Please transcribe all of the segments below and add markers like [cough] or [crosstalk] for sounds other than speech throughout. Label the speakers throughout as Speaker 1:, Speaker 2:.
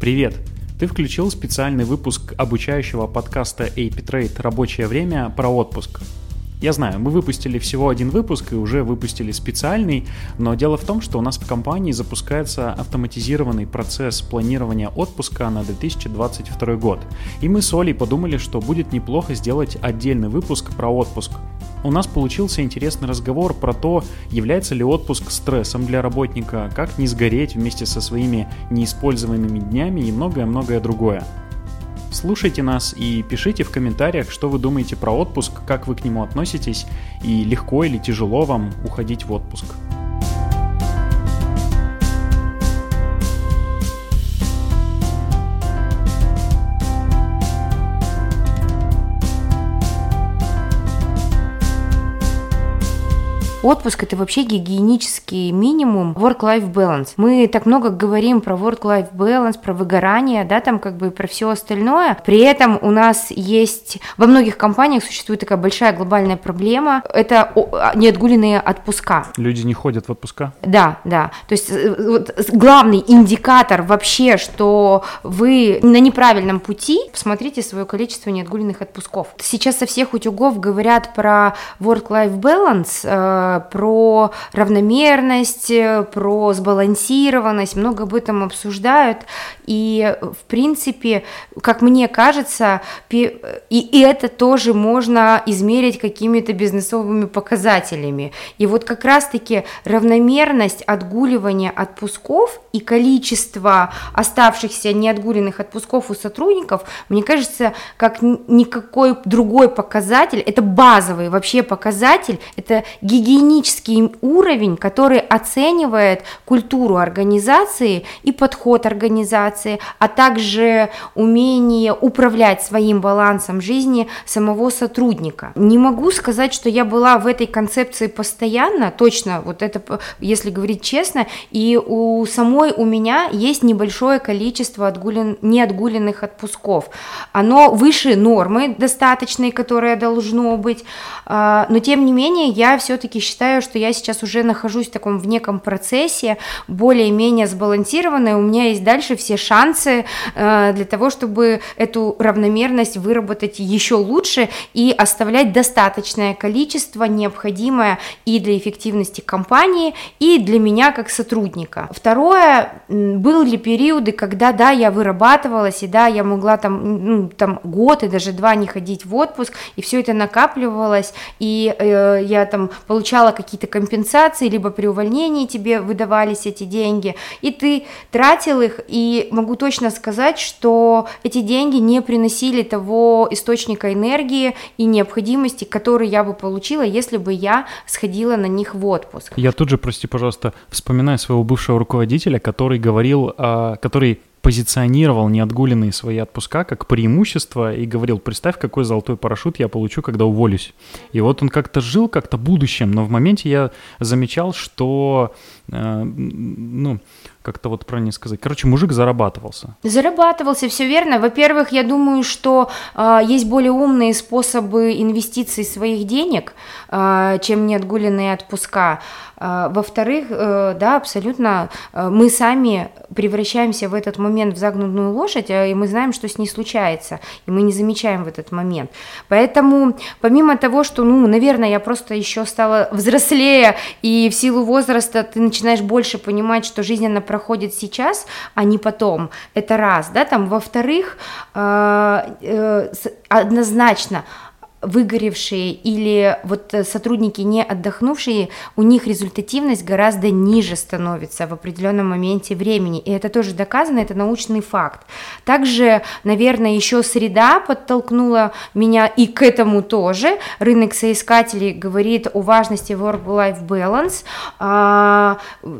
Speaker 1: Привет! Ты включил специальный выпуск обучающего подкаста AP Trade «Рабочее время» про отпуск. Я знаю, мы выпустили всего один выпуск и уже выпустили специальный, но дело в том, что у нас в компании запускается автоматизированный процесс планирования отпуска на 2022 год. И мы с Олей подумали, что будет неплохо сделать отдельный выпуск про отпуск. У нас получился интересный разговор про то, является ли отпуск стрессом для работника, как не сгореть вместе со своими неиспользованными днями и многое-многое другое. Слушайте нас и пишите в комментариях, что вы думаете про отпуск, как вы к нему относитесь и легко или тяжело вам уходить в отпуск.
Speaker 2: Отпуск это вообще гигиенический минимум work-life balance. Мы так много говорим про work-life balance, про выгорание, да, там как бы про все остальное. При этом у нас есть во многих компаниях существует такая большая глобальная проблема. Это а, неотгуленные отпуска.
Speaker 1: Люди не ходят в отпуска?
Speaker 2: Да, да. То есть э, вот, главный индикатор вообще, что вы на неправильном пути, посмотрите свое количество неотгуленных отпусков. Сейчас со всех утюгов говорят про work-life balance, э, про равномерность, про сбалансированность, много об этом обсуждают. И, в принципе, как мне кажется, и это тоже можно измерить какими-то бизнесовыми показателями. И вот как раз-таки равномерность отгуливания отпусков и количество оставшихся неотгуленных отпусков у сотрудников, мне кажется, как никакой другой показатель, это базовый вообще показатель, это гигиенический уровень, который оценивает культуру организации и подход организации, а также умение управлять своим балансом жизни самого сотрудника. Не могу сказать, что я была в этой концепции постоянно, точно, вот это, если говорить честно, и у самой у меня есть небольшое количество отгулен, неотгуленных отпусков. Оно выше нормы достаточной, которая должно быть, а, но тем не менее я все-таки считаю, что я сейчас уже нахожусь в таком в неком процессе, более-менее сбалансированной, у меня есть дальше все шансы э, для того, чтобы эту равномерность выработать еще лучше и оставлять достаточное количество, необходимое и для эффективности компании, и для меня как сотрудника. Второе, были периоды, когда, да, я вырабатывалась, и да, я могла там, ну, там год и даже два не ходить в отпуск, и все это накапливалось, и э, я там получала какие-то компенсации, либо при увольнении тебе выдавались эти деньги, и ты тратил их, и могу точно сказать, что эти деньги не приносили того источника энергии и необходимости, который я бы получила, если бы я сходила на них в отпуск.
Speaker 1: Я тут же, прости, пожалуйста, вспоминаю своего бывшего руководителя, который говорил, а, который позиционировал неотгуленные свои отпуска как преимущество и говорил, представь, какой золотой парашют я получу, когда уволюсь. И вот он как-то жил как-то будущим, но в моменте я замечал, что, ну, как-то вот правильно сказать. Короче, мужик зарабатывался.
Speaker 2: Зарабатывался, все верно. Во-первых, я думаю, что э, есть более умные способы инвестиций своих денег, э, чем неотгуленные отпуска. Э, во-вторых, э, да, абсолютно, э, мы сами превращаемся в этот момент в загнанную лошадь, и мы знаем, что с ней случается, и мы не замечаем в этот момент. Поэтому, помимо того, что, ну, наверное, я просто еще стала взрослее, и в силу возраста ты начинаешь больше понимать, что жизнь, она проходит сейчас, а не потом. Это раз, да, там, во-вторых, э, э, однозначно выгоревшие или вот э, сотрудники не отдохнувшие, у них результативность гораздо ниже становится в определенном моменте времени, и это тоже доказано, это научный факт. Также, наверное, еще среда подтолкнула меня и к этому тоже. Рынок соискателей говорит о важности work-life balance. А,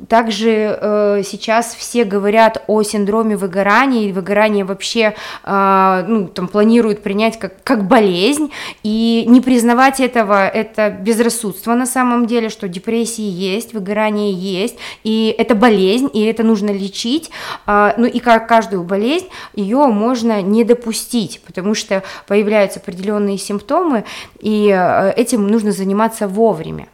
Speaker 2: также э, сейчас все говорят о синдроме выгорания, и выгорание вообще а, ну, там, планируют принять как, как болезнь, и не признавать этого – это безрассудство на самом деле, что депрессии есть, выгорание есть, и это болезнь, и это нужно лечить. А, ну и как каждую болезнь, ее можно не допустить, потому что появляются определенные симптомы, и э, этим нужно заниматься вовремя.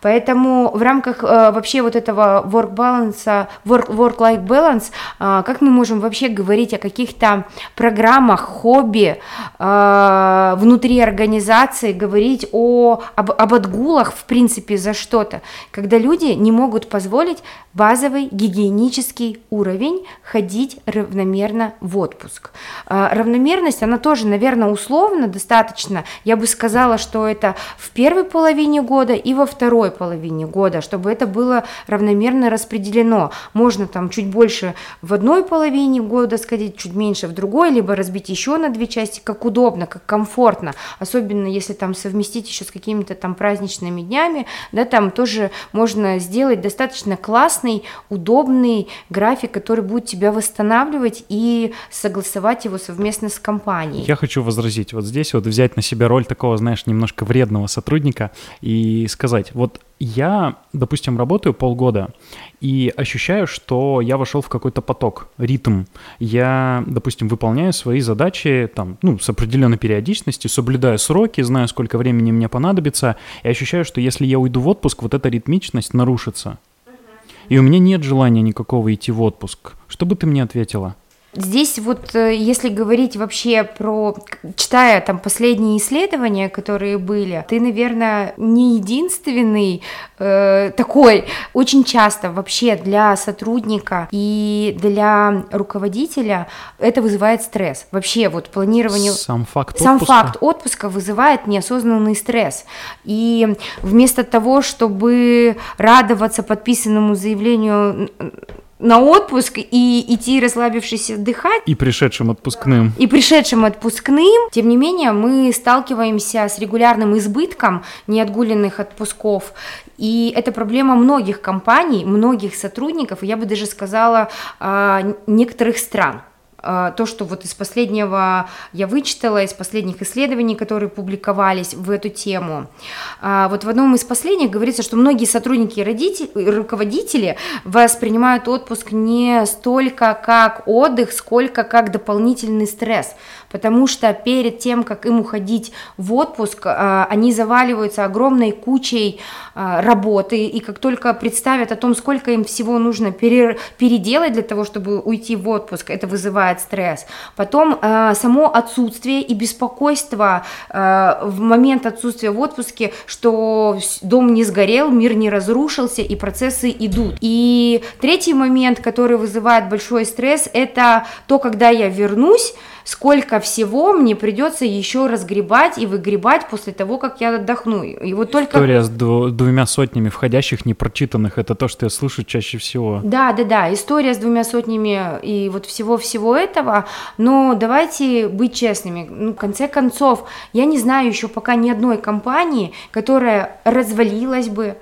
Speaker 2: Поэтому в рамках э, вообще вот этого work balance, work, work-life balance, э, как мы можем вообще говорить о каких-то программах, хобби э, внутри организации, говорить о, об, об отгулах, в принципе, за что-то, когда люди не могут позволить базовый гигиенический уровень ходить равномерно в отпуск. Э, равномерность, она тоже, наверное, условно достаточно. Я бы сказала, что это в первой половине года и во второй половине года, чтобы это было равномерно распределено. Можно там чуть больше в одной половине года сходить, чуть меньше в другой, либо разбить еще на две части, как удобно, как комфортно. Особенно если там совместить еще с какими-то там праздничными днями, да, там тоже можно сделать достаточно классный, удобный график, который будет тебя восстанавливать и согласовать его совместно с компанией.
Speaker 1: Я хочу возразить вот здесь, вот взять на себя роль такого, знаешь, немножко вредного сотрудника и сказать, вот я, допустим, работаю полгода и ощущаю, что я вошел в какой-то поток, ритм. Я, допустим, выполняю свои задачи там, ну, с определенной периодичностью, соблюдаю сроки, знаю, сколько времени мне понадобится, и ощущаю, что если я уйду в отпуск, вот эта ритмичность нарушится. И у меня нет желания никакого идти в отпуск. Что бы ты мне ответила?
Speaker 2: Здесь вот, э, если говорить вообще про, читая там последние исследования, которые были, ты, наверное, не единственный э, такой. Очень часто вообще для сотрудника и для руководителя это вызывает стресс. Вообще вот планирование...
Speaker 1: Сам факт
Speaker 2: Сам отпуска. факт отпуска вызывает неосознанный стресс. И вместо того, чтобы радоваться подписанному заявлению на отпуск и идти расслабившись отдыхать.
Speaker 1: И пришедшим отпускным.
Speaker 2: И пришедшим отпускным. Тем не менее, мы сталкиваемся с регулярным избытком неотгуленных отпусков. И это проблема многих компаний, многих сотрудников, и я бы даже сказала, а, некоторых стран. А, то, что вот из последнего я вычитала, из последних исследований, которые публиковались в эту тему. А, вот в одном из последних говорится, что многие сотрудники и родители, руководители воспринимают отпуск не столько как отдых, сколько как дополнительный стресс потому что перед тем, как им уходить в отпуск, а, они заваливаются огромной кучей а, работы, и как только представят о том, сколько им всего нужно переделать для того, чтобы уйти в отпуск, это вызывает стресс. Потом а, само отсутствие и беспокойство в момент отсутствия в отпуске, что дом не сгорел, мир не разрушился, и процессы идут. И третий момент, который вызывает большой стресс, это то, когда я вернусь, сколько всего мне придется еще разгребать и выгребать после того, как я отдохну. И вот только...
Speaker 1: История с двумя сотнями входящих непрочитанных, это то, что я слышу чаще всего.
Speaker 2: Да, да, да, история с двумя сотнями и вот всего-всего этого, но давайте быть честными, ну, в конце концов, я не знаю еще пока ни одной компании, которая развалилась бы,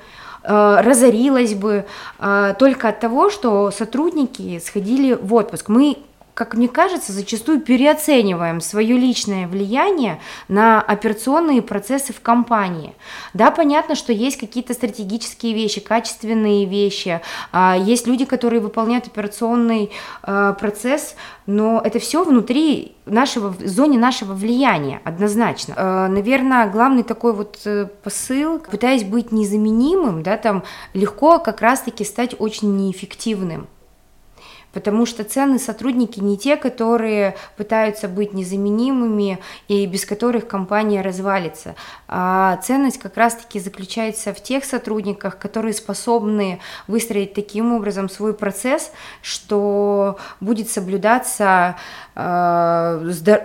Speaker 2: э, разорилась бы э, только от того, что сотрудники сходили в отпуск. Мы как мне кажется, зачастую переоцениваем свое личное влияние на операционные процессы в компании. Да, понятно, что есть какие-то стратегические вещи, качественные вещи, а, есть люди, которые выполняют операционный а, процесс, но это все внутри нашего, в зоне нашего влияния, однозначно. А, Наверное, главный такой вот э, посыл, пытаясь быть незаменимым, да, там легко как раз-таки стать очень неэффективным потому что ценные сотрудники не те, которые пытаются быть незаменимыми и без которых компания развалится, а ценность как раз-таки заключается в тех сотрудниках, которые способны выстроить таким образом свой процесс, что будет соблюдаться э,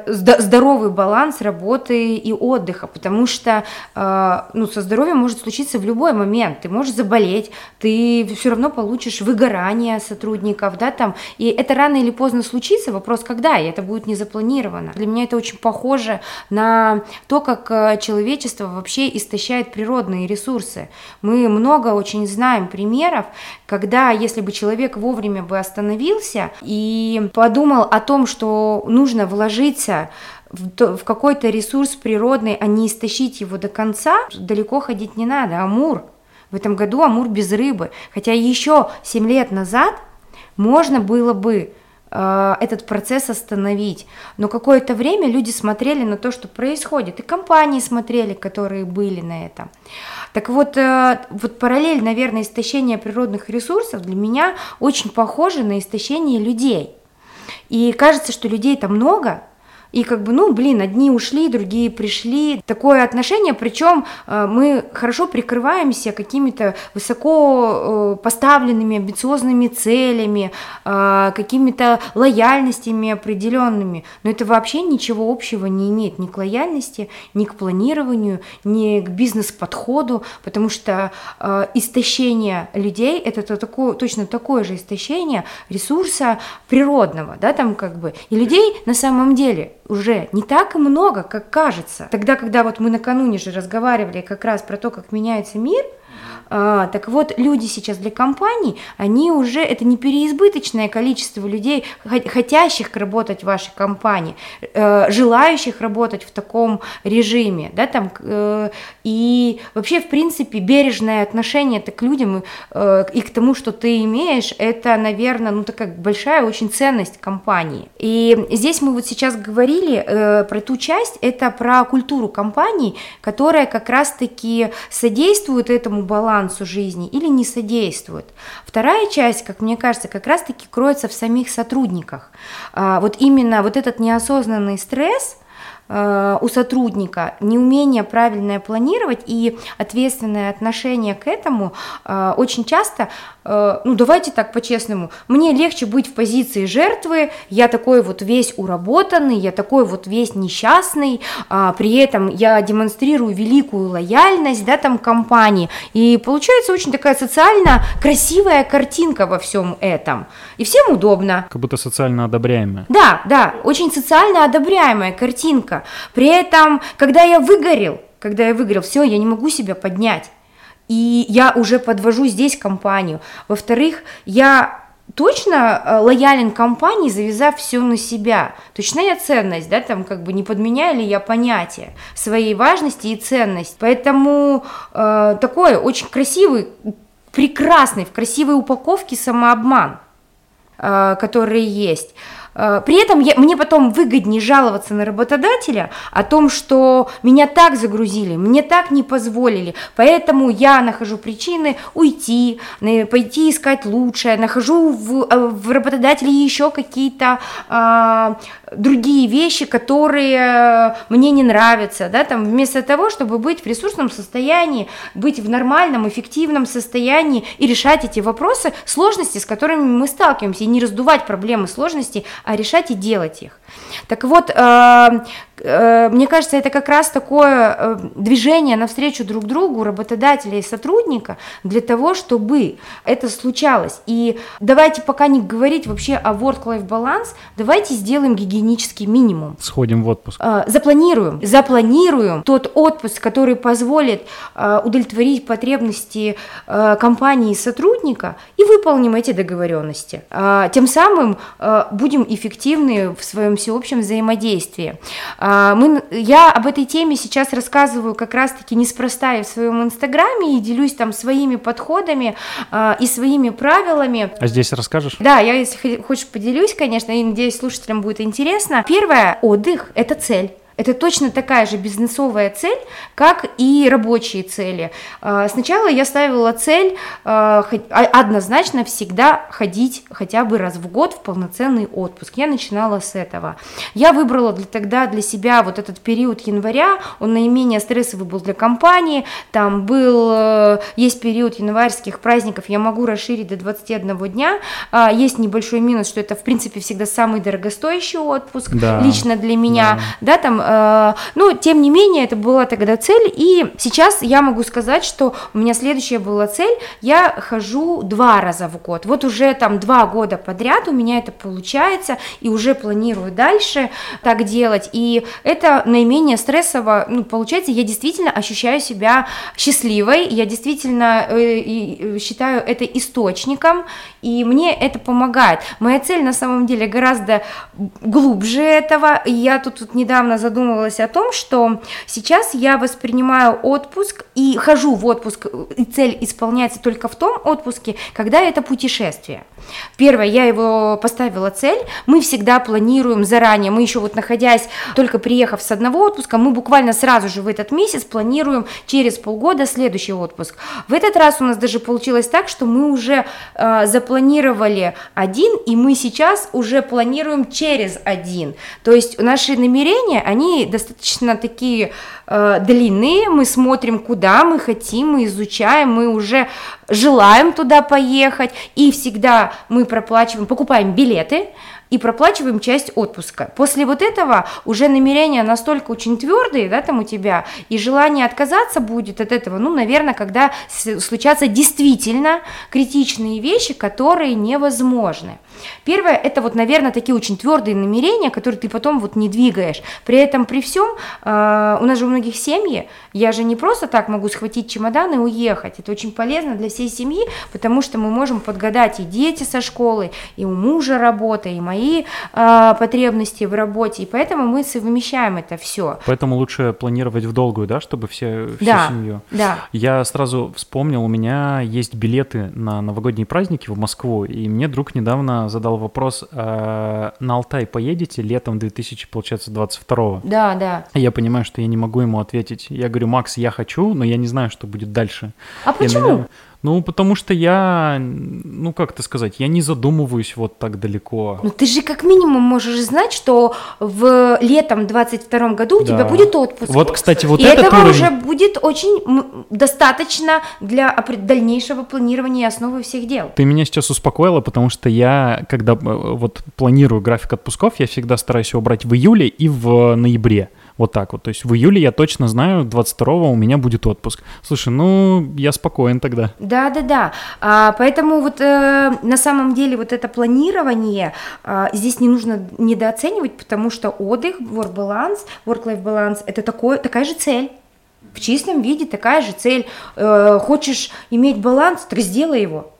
Speaker 2: здоровый баланс работы и отдыха, потому что э, ну, со здоровьем может случиться в любой момент, ты можешь заболеть, ты все равно получишь выгорание сотрудников, да, там. И это рано или поздно случится, вопрос когда, и это будет не запланировано. Для меня это очень похоже на то, как э, человечество вообще истощает природные ресурсы. Мы много очень знаем примеров, когда если бы человек вовремя бы остановился и подумал о том, что нужно вложиться в, в какой-то ресурс природный, а не истощить его до конца, далеко ходить не надо. Амур. В этом году Амур без рыбы. Хотя еще 7 лет назад можно было бы э, этот процесс остановить. Но какое-то время люди смотрели на то, что происходит, и компании смотрели, которые были на этом. Так вот, э, вот параллель, наверное, истощения природных ресурсов для меня очень похожа на истощение людей. И кажется, что людей там много, и как бы, ну, блин, одни ушли, другие пришли. Такое отношение, причем э, мы хорошо прикрываемся какими-то высоко э, поставленными амбициозными целями, э, какими-то лояльностями определенными. Но это вообще ничего общего не имеет ни к лояльности, ни к планированию, ни к бизнес-подходу, потому что истощение людей – это такое, точно такое же истощение ресурса природного, да, там как бы. И людей на самом деле уже не так много, как кажется. Тогда, когда вот мы накануне же разговаривали как раз про то, как меняется мир – а, так вот, люди сейчас для компаний, они уже, это не переизбыточное количество людей, хотящих работать в вашей компании, э, желающих работать в таком режиме, да, там, э, и вообще, в принципе, бережное отношение это к людям э, и к тому, что ты имеешь, это, наверное, ну, такая большая очень ценность компании. И здесь мы вот сейчас говорили про ту часть, это про культуру компании, которая как раз-таки содействует этому балансу, балансу жизни или не содействует. Вторая часть, как мне кажется, как раз-таки кроется в самих сотрудниках. А, вот именно вот этот неосознанный стресс – у сотрудника, неумение правильное планировать и ответственное отношение к этому э, очень часто, э, ну давайте так по-честному, мне легче быть в позиции жертвы, я такой вот весь уработанный, я такой вот весь несчастный, а при этом я демонстрирую великую лояльность, да, там компании, и получается очень такая социально красивая картинка во всем этом, и всем удобно.
Speaker 1: Как будто социально одобряемая.
Speaker 2: Да, да, очень социально одобряемая картинка, При этом, когда я выгорел, когда я выгорел, все, я не могу себя поднять. И я уже подвожу здесь компанию. Во-вторых, я точно э, лоялен компании, завязав все на себя. Точная ценность, да, там как бы не подменяю ли я понятие своей важности и ценности. Поэтому э, такой очень красивый, прекрасный, в красивой упаковке самообман, э, который есть. Э, при этом я, мне потом выгоднее жаловаться на работодателя о том, что меня так загрузили, мне так не позволили, поэтому я нахожу причины уйти, пойти искать лучшее, нахожу в, э, в работодателе еще какие-то а, другие вещи, которые мне не нравятся, да, там вместо того, чтобы быть в ресурсном состоянии, быть в нормальном, эффективном состоянии и решать эти вопросы, сложности, с которыми мы сталкиваемся, и не раздувать проблемы сложности, а решать и делать их. Так вот, э, э, мне кажется, это как раз такое э, движение навстречу друг другу работодателя и сотрудника для того, чтобы это случалось. И давайте пока не говорить вообще о work-life баланс, давайте сделаем гигиенический минимум.
Speaker 1: Сходим в отпуск.
Speaker 2: Запланируем, запланируем тот отпуск, который позволит удовлетворить потребности компании и сотрудника, и выполним эти договоренности. Тем самым будем эффективны в своем всеобщем взаимодействии. А, мы, я об этой теме сейчас рассказываю как раз-таки неспроста и в своем инстаграме и делюсь там своими подходами а, и своими правилами.
Speaker 1: А здесь расскажешь?
Speaker 2: Да, я, если хочешь, поделюсь, конечно, и надеюсь, слушателям будет интересно. Первое, отдых – это цель. Это точно такая же бизнесовая цель, как и рабочие цели. А, сначала я ставила цель а, а, однозначно всегда ходить хотя бы раз в год в полноценный отпуск. Я начинала с этого. Я выбрала для, тогда для себя вот этот период января, он наименее стрессовый был для компании, там был, э, есть период январских праздников, я могу расширить до 21 дня, есть небольшой минус, что это в принципе всегда самый дорогостоящий отпуск, да, лично для меня, да, да там Э, но, тем не менее, это была тогда цель, и сейчас я могу сказать, что у меня следующая была цель, я хожу два раза в год, вот уже там два года подряд у меня это получается, и уже планирую дальше так делать, и это наименее стрессово, ну, получается, я действительно ощущаю себя счастливой, я действительно э, считаю это источником, и мне это помогает. Моя цель на самом деле гораздо глубже этого, я тут, тут недавно задумалась, задумывалась о том, что сейчас я воспринимаю отпуск и хожу в отпуск, и цель исполняется только в том отпуске, когда это путешествие. Первое, я его поставила цель, мы всегда планируем заранее, мы еще вот находясь, только приехав с одного отпуска, мы буквально сразу же в этот месяц планируем через полгода следующий отпуск. В этот раз у нас даже получилось так, что мы уже э, запланировали один, и мы сейчас уже планируем через один. То есть наши намерения, они достаточно такие э, длинные, мы смотрим, куда мы хотим, мы изучаем, мы уже желаем туда поехать, и всегда мы проплачиваем, покупаем билеты, и проплачиваем часть отпуска. После вот этого уже намерения настолько очень твердые, да, там у тебя, и желание отказаться будет от этого, ну, наверное, когда случатся действительно критичные вещи, которые невозможны. Первое, это вот, наверное, такие очень твердые намерения, которые ты потом вот не двигаешь. При этом, при всем, э, у нас же у многих семьи, я же не просто так могу схватить чемодан и уехать. Это очень полезно для всей семьи, потому что мы можем подгадать и дети со школы, и у мужа работа, и мои э, потребности в работе, и поэтому мы совмещаем это все.
Speaker 1: Поэтому лучше планировать в долгую, да, чтобы все, всю
Speaker 2: да,
Speaker 1: семью.
Speaker 2: Да.
Speaker 1: Я сразу вспомнил, у меня есть билеты на новогодние праздники в Москву, и мне друг недавно задал вопрос, э, на Алтай поедете летом 2000, получается, 22
Speaker 2: Да, да.
Speaker 1: Я понимаю, что я не могу ему ответить. Я говорю, Макс, я хочу, но я не знаю, что будет дальше.
Speaker 2: А почему?
Speaker 1: наверное, ну, потому что я, ну, как это сказать, я не задумываюсь вот так далеко.
Speaker 2: Ну, ты же как минимум можешь знать, что в летом 22 году у тебя будет отпуск.
Speaker 1: Вот, кстати, вот
Speaker 2: И
Speaker 1: этот
Speaker 2: этого
Speaker 1: уровень...
Speaker 2: уже будет очень достаточно для дальнейшего планирования основы всех дел.
Speaker 1: Ты меня сейчас успокоила, потому что я, когда э, вот планирую график отпусков, я всегда стараюсь его брать в июле и в ноябре. Вот так вот. То есть в июле я точно знаю, 22-го у меня будет отпуск. Слушай, ну, я спокоен тогда.
Speaker 2: Да, да, да. А, поэтому вот э, на самом деле вот это планирование э, здесь не нужно недооценивать, потому что отдых, work balance, work-life balance, это такое, такая же цель. В чистом виде такая же цель. Э, хочешь иметь баланс, так сделай его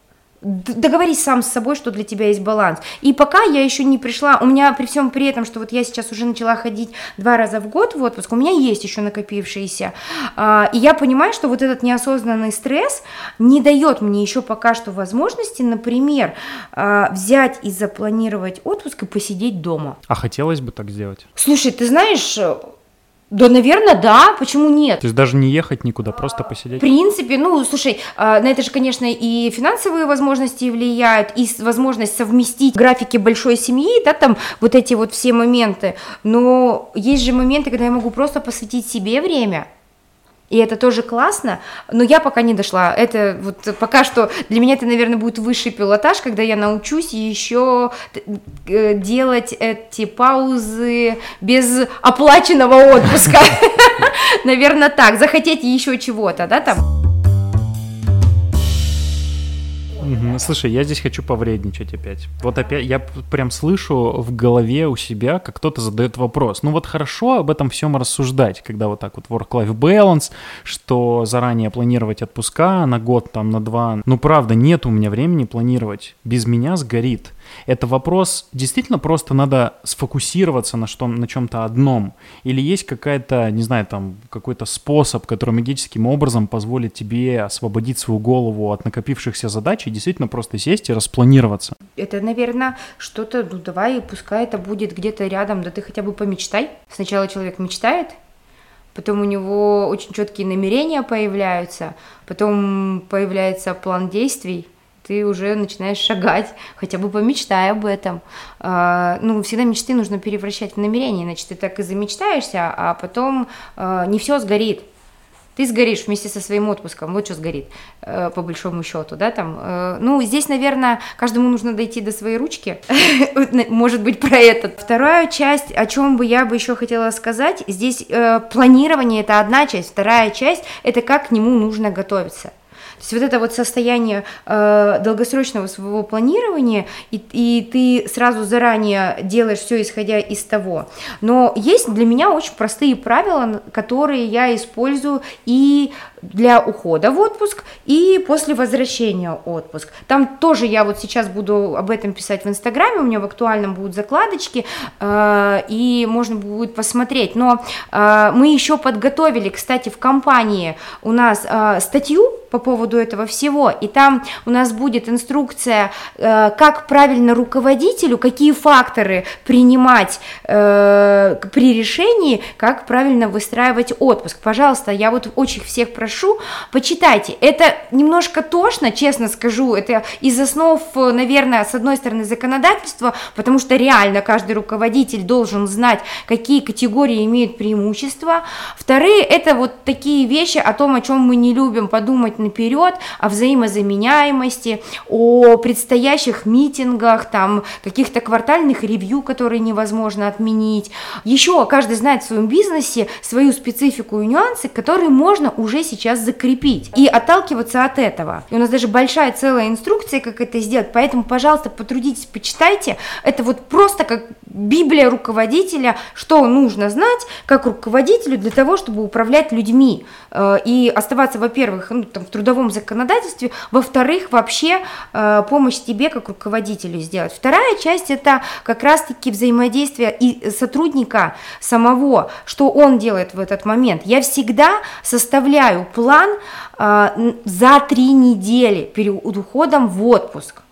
Speaker 2: договорись сам с собой, что для тебя есть баланс. И пока я еще не пришла, у меня при всем при этом, что вот я сейчас уже начала ходить два раза в год в отпуск, у меня есть еще накопившиеся, а, и я понимаю, что вот этот неосознанный стресс не дает мне еще пока что возможности, например, а, взять и запланировать отпуск и посидеть дома.
Speaker 1: А хотелось бы так сделать?
Speaker 2: Слушай, ты знаешь, да, наверное, да, почему нет?
Speaker 1: То есть даже не ехать никуда, просто посидеть?
Speaker 2: В принципе, ну, слушай, а, на это же, конечно, и финансовые возможности влияют, и возможность совместить графики большой семьи, да, там вот эти вот все моменты, но есть же моменты, когда я могу просто посвятить себе время, и это тоже классно, но я пока не дошла. Это вот пока что для меня это, наверное, будет высший пилотаж, когда я научусь еще э, делать эти паузы без оплаченного отпуска. [laughs] Наверное, так. Захотеть еще чего-то, да, там.
Speaker 1: Угу. Слушай, я здесь хочу повредничать опять. Вот опять я прям слышу в голове у себя, как кто-то задает вопрос. Ну вот хорошо об этом всем рассуждать, когда вот так вот work-life balance, что заранее планировать отпуска на год, там, на два. Ну правда, нет у меня времени планировать. Без меня сгорит. Это вопрос, действительно просто надо сфокусироваться на, что, на чем-то одном? Или есть какая-то, не знаю, там, какой-то способ, который магическим образом позволит тебе освободить свою голову от накопившихся задач и действительно просто сесть и распланироваться?
Speaker 2: Это, наверное, что-то, ну давай, пускай это будет где-то рядом, да ты хотя бы помечтай. Сначала человек мечтает, потом у него очень четкие намерения появляются, потом появляется план действий, ты уже начинаешь шагать, хотя бы помечтай об этом. А, ну, всегда мечты нужно превращать в намерения, иначе ты так и замечтаешься, а потом а, не все сгорит. Ты сгоришь вместе со своим отпуском, вот что сгорит, э, по большому счету, да, там. Э, ну, здесь, наверное, каждому нужно дойти до своей ручки, [laughs] может быть, про этот. Вторая часть, о чем бы я бы еще хотела сказать, здесь э, планирование это одна часть, вторая часть это как к нему нужно готовиться есть вот это вот состояние э, долгосрочного своего планирования, и, и ты сразу заранее делаешь все исходя из того. Но есть для меня очень простые правила, которые я использую и для ухода в отпуск и после возвращения отпуск. Там тоже я вот сейчас буду об этом писать в Инстаграме, у меня в актуальном будут закладочки, э, и можно будет посмотреть. Но э, мы еще подготовили, кстати, в компании у нас э, статью по поводу этого всего, и там у нас будет инструкция, как правильно руководителю, какие факторы принимать при решении, как правильно выстраивать отпуск. Пожалуйста, я вот очень всех прошу, почитайте. Это немножко тошно, честно скажу, это из основ, наверное, с одной стороны законодательства, потому что реально каждый руководитель должен знать, какие категории имеют преимущества. Вторые, это вот такие вещи о том, о чем мы не любим подумать наперед, о взаимозаменяемости, о предстоящих митингах, там, каких-то квартальных ревью, которые невозможно отменить. Еще каждый знает в своем бизнесе свою специфику и нюансы, которые можно уже сейчас закрепить и отталкиваться от этого. И у нас даже большая целая инструкция, как это сделать, поэтому, пожалуйста, потрудитесь, почитайте. Это вот просто как Библия руководителя, что нужно знать как руководителю для того, чтобы управлять людьми э, и оставаться, во-первых, ну, там, в трудовом законодательстве, во-вторых, вообще э, помощь тебе как руководителю сделать. Вторая часть это как раз-таки взаимодействие и сотрудника самого, что он делает в этот момент. Я всегда составляю план э, за три недели перед уходом в отпуск.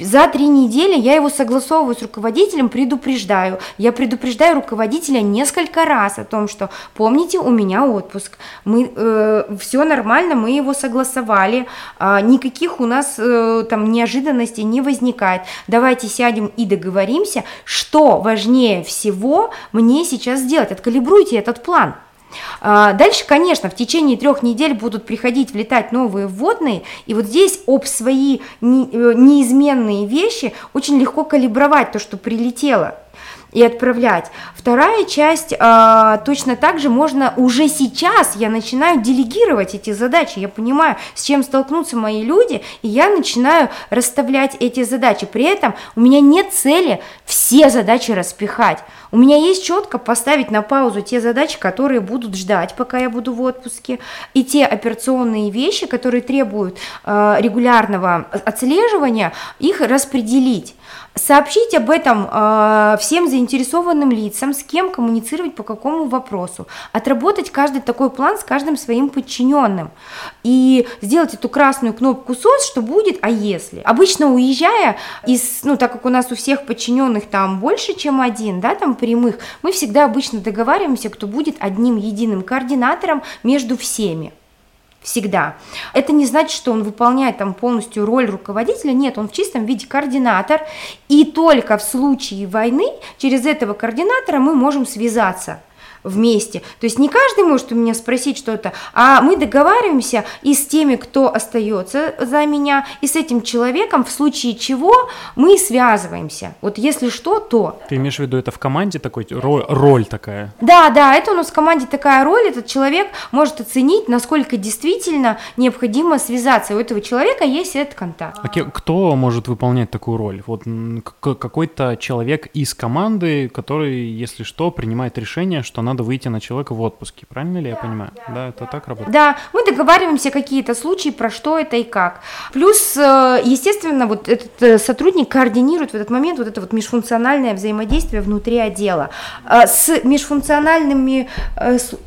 Speaker 2: За три недели я его согласовываю с руководителем, предупреждаю. Я предупреждаю руководителя несколько раз о том, что помните, у меня отпуск, мы э, все нормально, мы его согласовали, э, никаких у нас э, там неожиданностей не возникает. Давайте сядем и договоримся, что важнее всего мне сейчас сделать. Откалибруйте этот план. А, дальше, конечно, в течение трех недель будут приходить, влетать новые вводные, и вот здесь об свои э, неизменные вещи очень легко калибровать то, что прилетело и отправлять. Вторая часть, э, точно так же можно уже сейчас, я начинаю делегировать эти задачи, я понимаю, с чем столкнутся мои люди, и я начинаю расставлять эти задачи. При этом у меня нет цели все задачи распихать. У меня есть четко поставить на паузу те задачи, которые будут ждать, пока я буду в отпуске, и те операционные вещи, которые требуют э, регулярного отслеживания, их распределить. Сообщить об этом э, всем заинтересованным лицам, с кем коммуницировать по какому вопросу. Отработать каждый такой план с каждым своим подчиненным. И сделать эту красную кнопку СОС, что будет, а если. Обычно уезжая из, ну так как у нас у всех подчиненных там больше, чем один, да, там прямых, мы всегда обычно договариваемся, кто будет одним единым координатором между всеми всегда. Это не значит, что он выполняет там полностью роль руководителя, нет, он в чистом виде координатор, и только в случае войны через этого координатора мы можем связаться вместе. То есть не каждый может у меня спросить что-то, а мы договариваемся и с теми, кто остается за меня, и с этим человеком, в случае чего мы связываемся. Вот если что, то.
Speaker 1: Ты имеешь в виду это в команде такой роль, роль такая?
Speaker 2: Да, да, это у нас в команде такая роль, этот человек может оценить, насколько действительно необходимо связаться. У этого человека есть этот контакт.
Speaker 1: А кто может выполнять такую роль? Вот какой-то человек из команды, который, если что, принимает решение, что надо выйти на человека в отпуске. Правильно ли я понимаю? Да, да это так работает?
Speaker 2: Да, мы договариваемся какие-то случаи, про что это и как. Плюс, э, естественно, вот этот э, сотрудник координирует в этот момент вот это вот межфункциональное взаимодействие внутри отдела. Э, с межфункциональными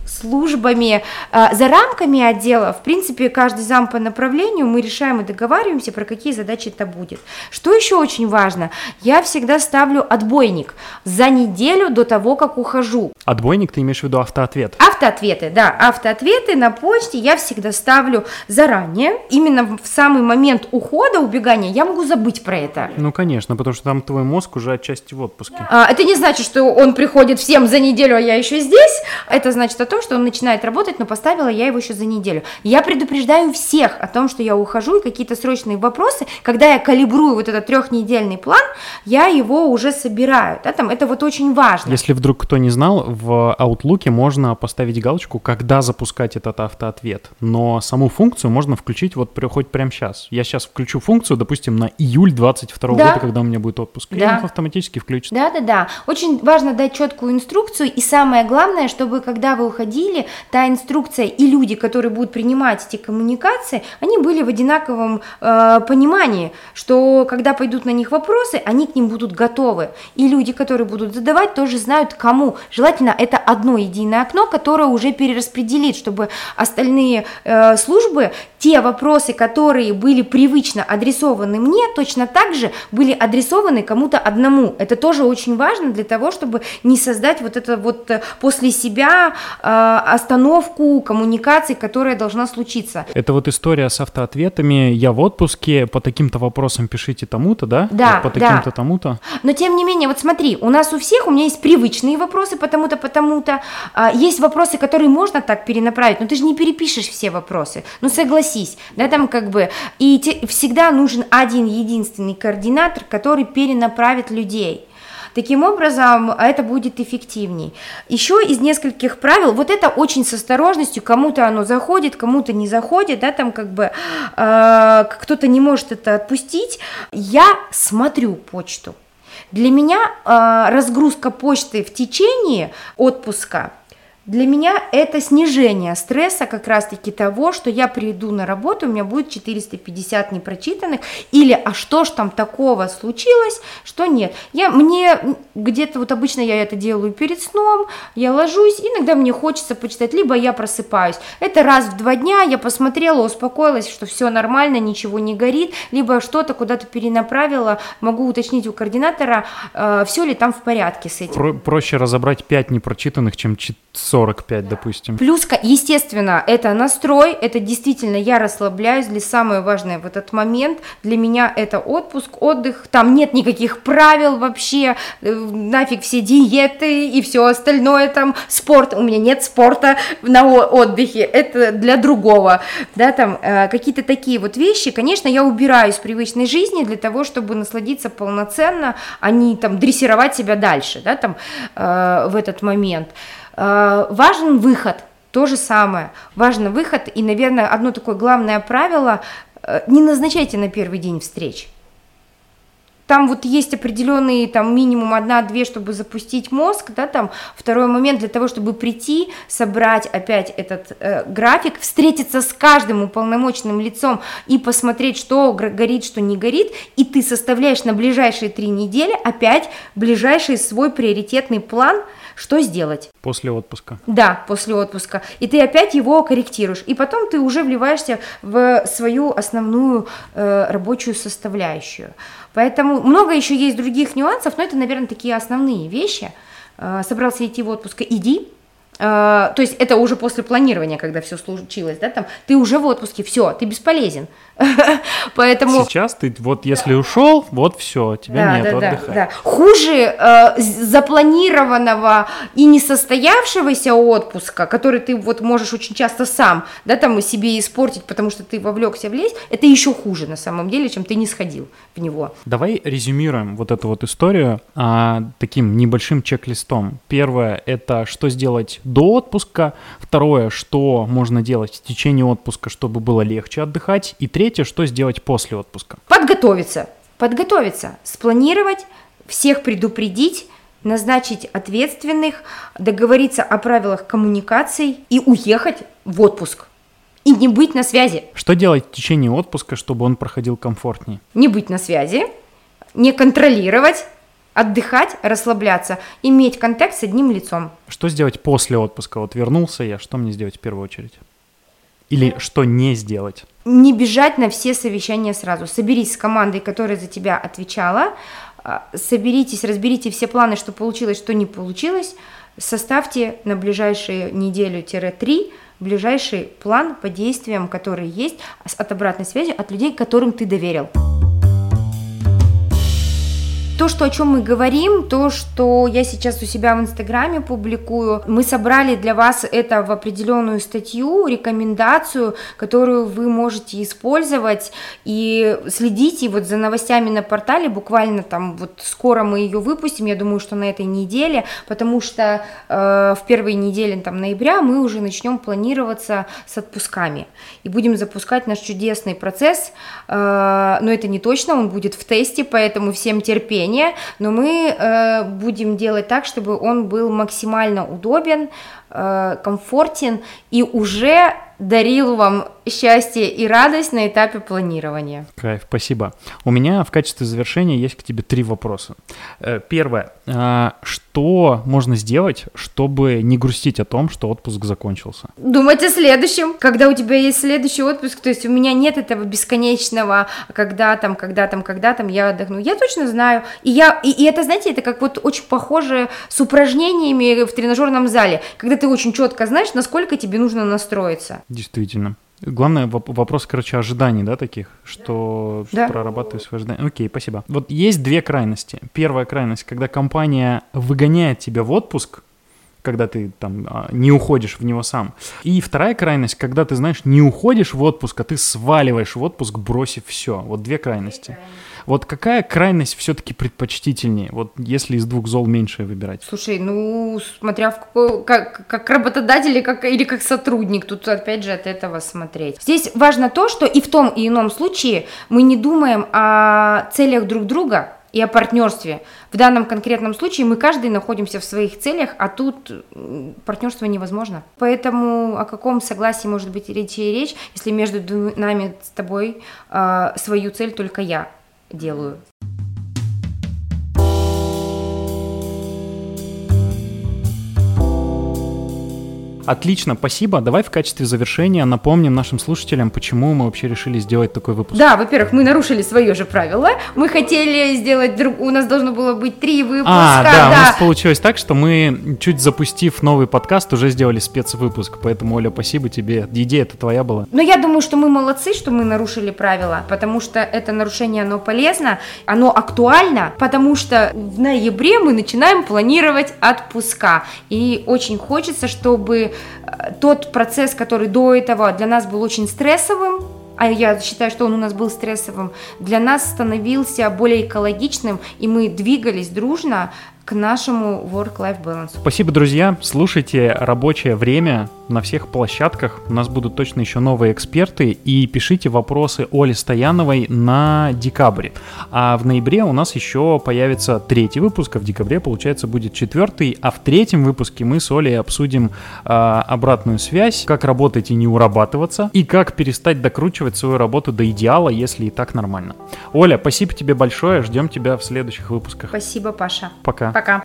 Speaker 2: службами за рамками отдела, в принципе, каждый зам по направлению мы решаем и договариваемся, про какие задачи это будет. Что еще очень важно? Я всегда ставлю отбойник за неделю до того, как ухожу.
Speaker 1: Отбойник ты имеешь в виду автоответ?
Speaker 2: Автоответы, да, автоответы на почте я всегда ставлю заранее, именно в самый момент ухода, убегания, я могу забыть про это.
Speaker 1: Ну, конечно, потому что там твой мозг уже отчасти в отпуске.
Speaker 2: А, это не значит, что он приходит всем за неделю, а я еще здесь. Это значит о том, что он начинает работать, но поставила я его еще за неделю. Я предупреждаю всех о том, что я ухожу, и какие-то срочные вопросы, когда я калибрую вот этот трехнедельный план, я его уже собираю. Да, там, это вот очень важно.
Speaker 1: Если вдруг кто не знал, в Outlook можно поставить галочку, когда запускать этот автоответ, но саму функцию можно включить вот хоть прямо сейчас. Я сейчас включу функцию, допустим, на июль 22 да. года, когда у меня будет отпуск, да. и он автоматически включится.
Speaker 2: Да-да-да. Очень важно дать четкую инструкцию, и самое главное, чтобы когда вы уходили, та инструкция и люди, которые будут принимать эти коммуникации, они были в одинаковом э, понимании, что когда пойдут на них вопросы, они к ним будут готовы. И люди, которые будут задавать, тоже знают, кому. Желательно это одно единое окно, которое уже перераспределит, чтобы остальные э, службы те вопросы, которые были привычно адресованы мне, точно так же были адресованы кому-то одному. Это тоже очень важно для того, чтобы не создать вот это вот э, после себя э, остановку коммуникации, которая должна случиться.
Speaker 1: Это вот история с автоответами. Я в отпуске, по таким-то вопросам пишите тому-то, да?
Speaker 2: Да,
Speaker 1: По таким-то да. тому-то.
Speaker 2: Но тем не менее, вот смотри, у нас у всех, у меня есть привычные вопросы потому-то, потому-то. А, есть вопросы, которые можно так перенаправить, но ты же не перепишешь все вопросы. Ну согласись, да, там как бы... И те, всегда нужен один единственный координатор, который перенаправит людей. Таким образом, это будет эффективней. Еще из нескольких правил, вот это очень с осторожностью, кому-то оно заходит, кому-то не заходит, да, там как бы э, кто-то не может это отпустить. Я смотрю почту. Для меня э, разгрузка почты в течение отпуска – для меня это снижение стресса как раз-таки того, что я приду на работу, у меня будет 450 непрочитанных, или а что ж там такого случилось, что нет. Я, мне где-то вот обычно я это делаю перед сном, я ложусь, иногда мне хочется почитать, либо я просыпаюсь. Это раз в два дня я посмотрела, успокоилась, что все нормально, ничего не горит, либо что-то куда-то перенаправила, могу уточнить у координатора, э, все ли там в порядке с этим. Про-
Speaker 1: проще разобрать 5 непрочитанных, чем 4 45, допустим.
Speaker 2: Плюс, естественно, это настрой, это действительно я расслабляюсь, для самое важное в этот момент для меня это отпуск, отдых, там нет никаких правил вообще, э, нафиг все диеты и все остальное, там спорт, у меня нет спорта на отдыхе, это для другого, да, там э, какие-то такие вот вещи, конечно, я убираю из привычной жизни для того, чтобы насладиться полноценно, а не там дрессировать себя дальше, да, там э, в этот момент. Э, важен выход, то же самое. Важен выход, и, наверное, одно такое главное правило э, – не назначайте на первый день встреч. Там вот есть определенный там минимум одна-две, чтобы запустить мозг, да, там второй момент для того, чтобы прийти, собрать опять этот э, график, встретиться с каждым уполномоченным лицом и посмотреть, что горит, что не горит, и ты составляешь на ближайшие три недели опять ближайший свой приоритетный план – что сделать?
Speaker 1: После отпуска.
Speaker 2: Да, после отпуска. И ты опять его корректируешь. И потом ты уже вливаешься в свою основную э, рабочую составляющую. Поэтому много еще есть других нюансов, но это, наверное, такие основные вещи. Э, собрался идти в отпуск, иди, то есть это уже после планирования, когда все случилось, да, там, ты уже в отпуске, все, ты бесполезен. [laughs] Поэтому...
Speaker 1: Сейчас ты, вот если ушел, вот все, тебя да, нет, да, отдыхай. Да, да.
Speaker 2: Хуже э, запланированного и несостоявшегося отпуска, который ты вот можешь очень часто сам, да, там себе испортить, потому что ты вовлекся в лезь, это еще хуже на самом деле, чем ты не сходил в него.
Speaker 1: Давай резюмируем вот эту вот историю а, таким небольшим чек-листом. Первое – это что сделать до отпуска. Второе – что можно делать в течение отпуска, чтобы было легче отдыхать. И третье что сделать после отпуска?
Speaker 2: Подготовиться. Подготовиться. Спланировать, всех предупредить, назначить ответственных, договориться о правилах коммуникаций и уехать в отпуск. И не быть на связи.
Speaker 1: Что делать в течение отпуска, чтобы он проходил комфортнее?
Speaker 2: Не быть на связи, не контролировать, отдыхать, расслабляться, иметь контакт с одним лицом.
Speaker 1: Что сделать после отпуска? Вот вернулся я, что мне сделать в первую очередь? Или что не сделать?
Speaker 2: Не бежать на все совещания сразу. Соберись с командой, которая за тебя отвечала, а, соберитесь, разберите все планы, что получилось, что не получилось, составьте на ближайшие неделю-три ближайший план по действиям, которые есть, от обратной связи от людей, которым ты доверил. То, что о чем мы говорим, то, что я сейчас у себя в Инстаграме публикую, мы собрали для вас это в определенную статью, рекомендацию, которую вы можете использовать и следите вот за новостями на портале, буквально там вот скоро мы ее выпустим, я думаю, что на этой неделе, потому что э, в первой неделе там ноября мы уже начнем планироваться с отпусками. И будем запускать наш чудесный процесс, э, но это не точно, он будет в тесте, поэтому всем терпение терпение, но мы э, будем делать так, чтобы он был максимально удобен, э, комфортен и уже дарил вам счастье и радость на этапе планирования.
Speaker 1: Кайф, спасибо. У меня в качестве завершения есть к тебе три вопроса. Э, первое. А, что можно сделать, чтобы не грустить о том, что отпуск закончился?
Speaker 2: Думать о следующем. Когда у тебя есть следующий отпуск, то есть у меня нет этого бесконечного, когда там, когда там, когда там я отдохну. Я точно знаю. И, я, и, и это, знаете, это как вот очень похоже с упражнениями в тренажерном зале, когда ты очень четко знаешь, насколько тебе нужно настроиться.
Speaker 1: Действительно. Главное вопрос, короче, ожиданий, да, таких, что да. прорабатываю свои ожидания. Окей, спасибо. Вот есть две крайности. Первая крайность, когда компания выгоняет тебя в отпуск, когда ты там а, не уходишь в него сам. И вторая крайность, когда ты, знаешь, не уходишь в отпуск, а ты сваливаешь в отпуск, бросив все. Вот две крайности. Две крайности. Вот какая крайность все-таки предпочтительнее, вот если из двух зол меньшее выбирать?
Speaker 2: Слушай, ну, смотря в какой, как, как работодатель или как, или как сотрудник, тут опять же от этого смотреть. Здесь важно то, что и в том и ином случае мы не думаем о целях друг друга, и о партнерстве. В данном конкретном случае мы каждый находимся в своих целях, а тут партнерство невозможно. Поэтому о каком согласии может быть речь и речь, если между нами с тобой э, свою цель только я делаю.
Speaker 1: Отлично, спасибо. Давай в качестве завершения напомним нашим слушателям, почему мы вообще решили сделать такой выпуск.
Speaker 2: Да, во-первых, мы нарушили свое же правило. Мы хотели сделать друг... У нас должно было быть три выпуска.
Speaker 1: А, да, да, у нас получилось так, что мы, чуть запустив новый подкаст, уже сделали спецвыпуск. Поэтому, Оля, спасибо тебе. Идея это твоя была.
Speaker 2: Но я думаю, что мы молодцы, что мы нарушили правила, потому что это нарушение, оно полезно, оно актуально, потому что в ноябре мы начинаем планировать отпуска. И очень хочется, чтобы тот процесс, который до этого для нас был очень стрессовым, а я считаю, что он у нас был стрессовым, для нас становился более экологичным, и мы двигались дружно к нашему work-life balance.
Speaker 1: Спасибо, друзья. Слушайте рабочее время на всех площадках. У нас будут точно еще новые эксперты. И пишите вопросы Оле Стояновой на декабре. А в ноябре у нас еще появится третий выпуск, а в декабре, получается, будет четвертый. А в третьем выпуске мы с Олей обсудим э, обратную связь, как работать и не урабатываться, и как перестать докручивать свою работу до идеала, если и так нормально. Оля, спасибо тебе большое. Ждем тебя в следующих выпусках.
Speaker 2: Спасибо, Паша.
Speaker 1: Пока.
Speaker 2: Пока.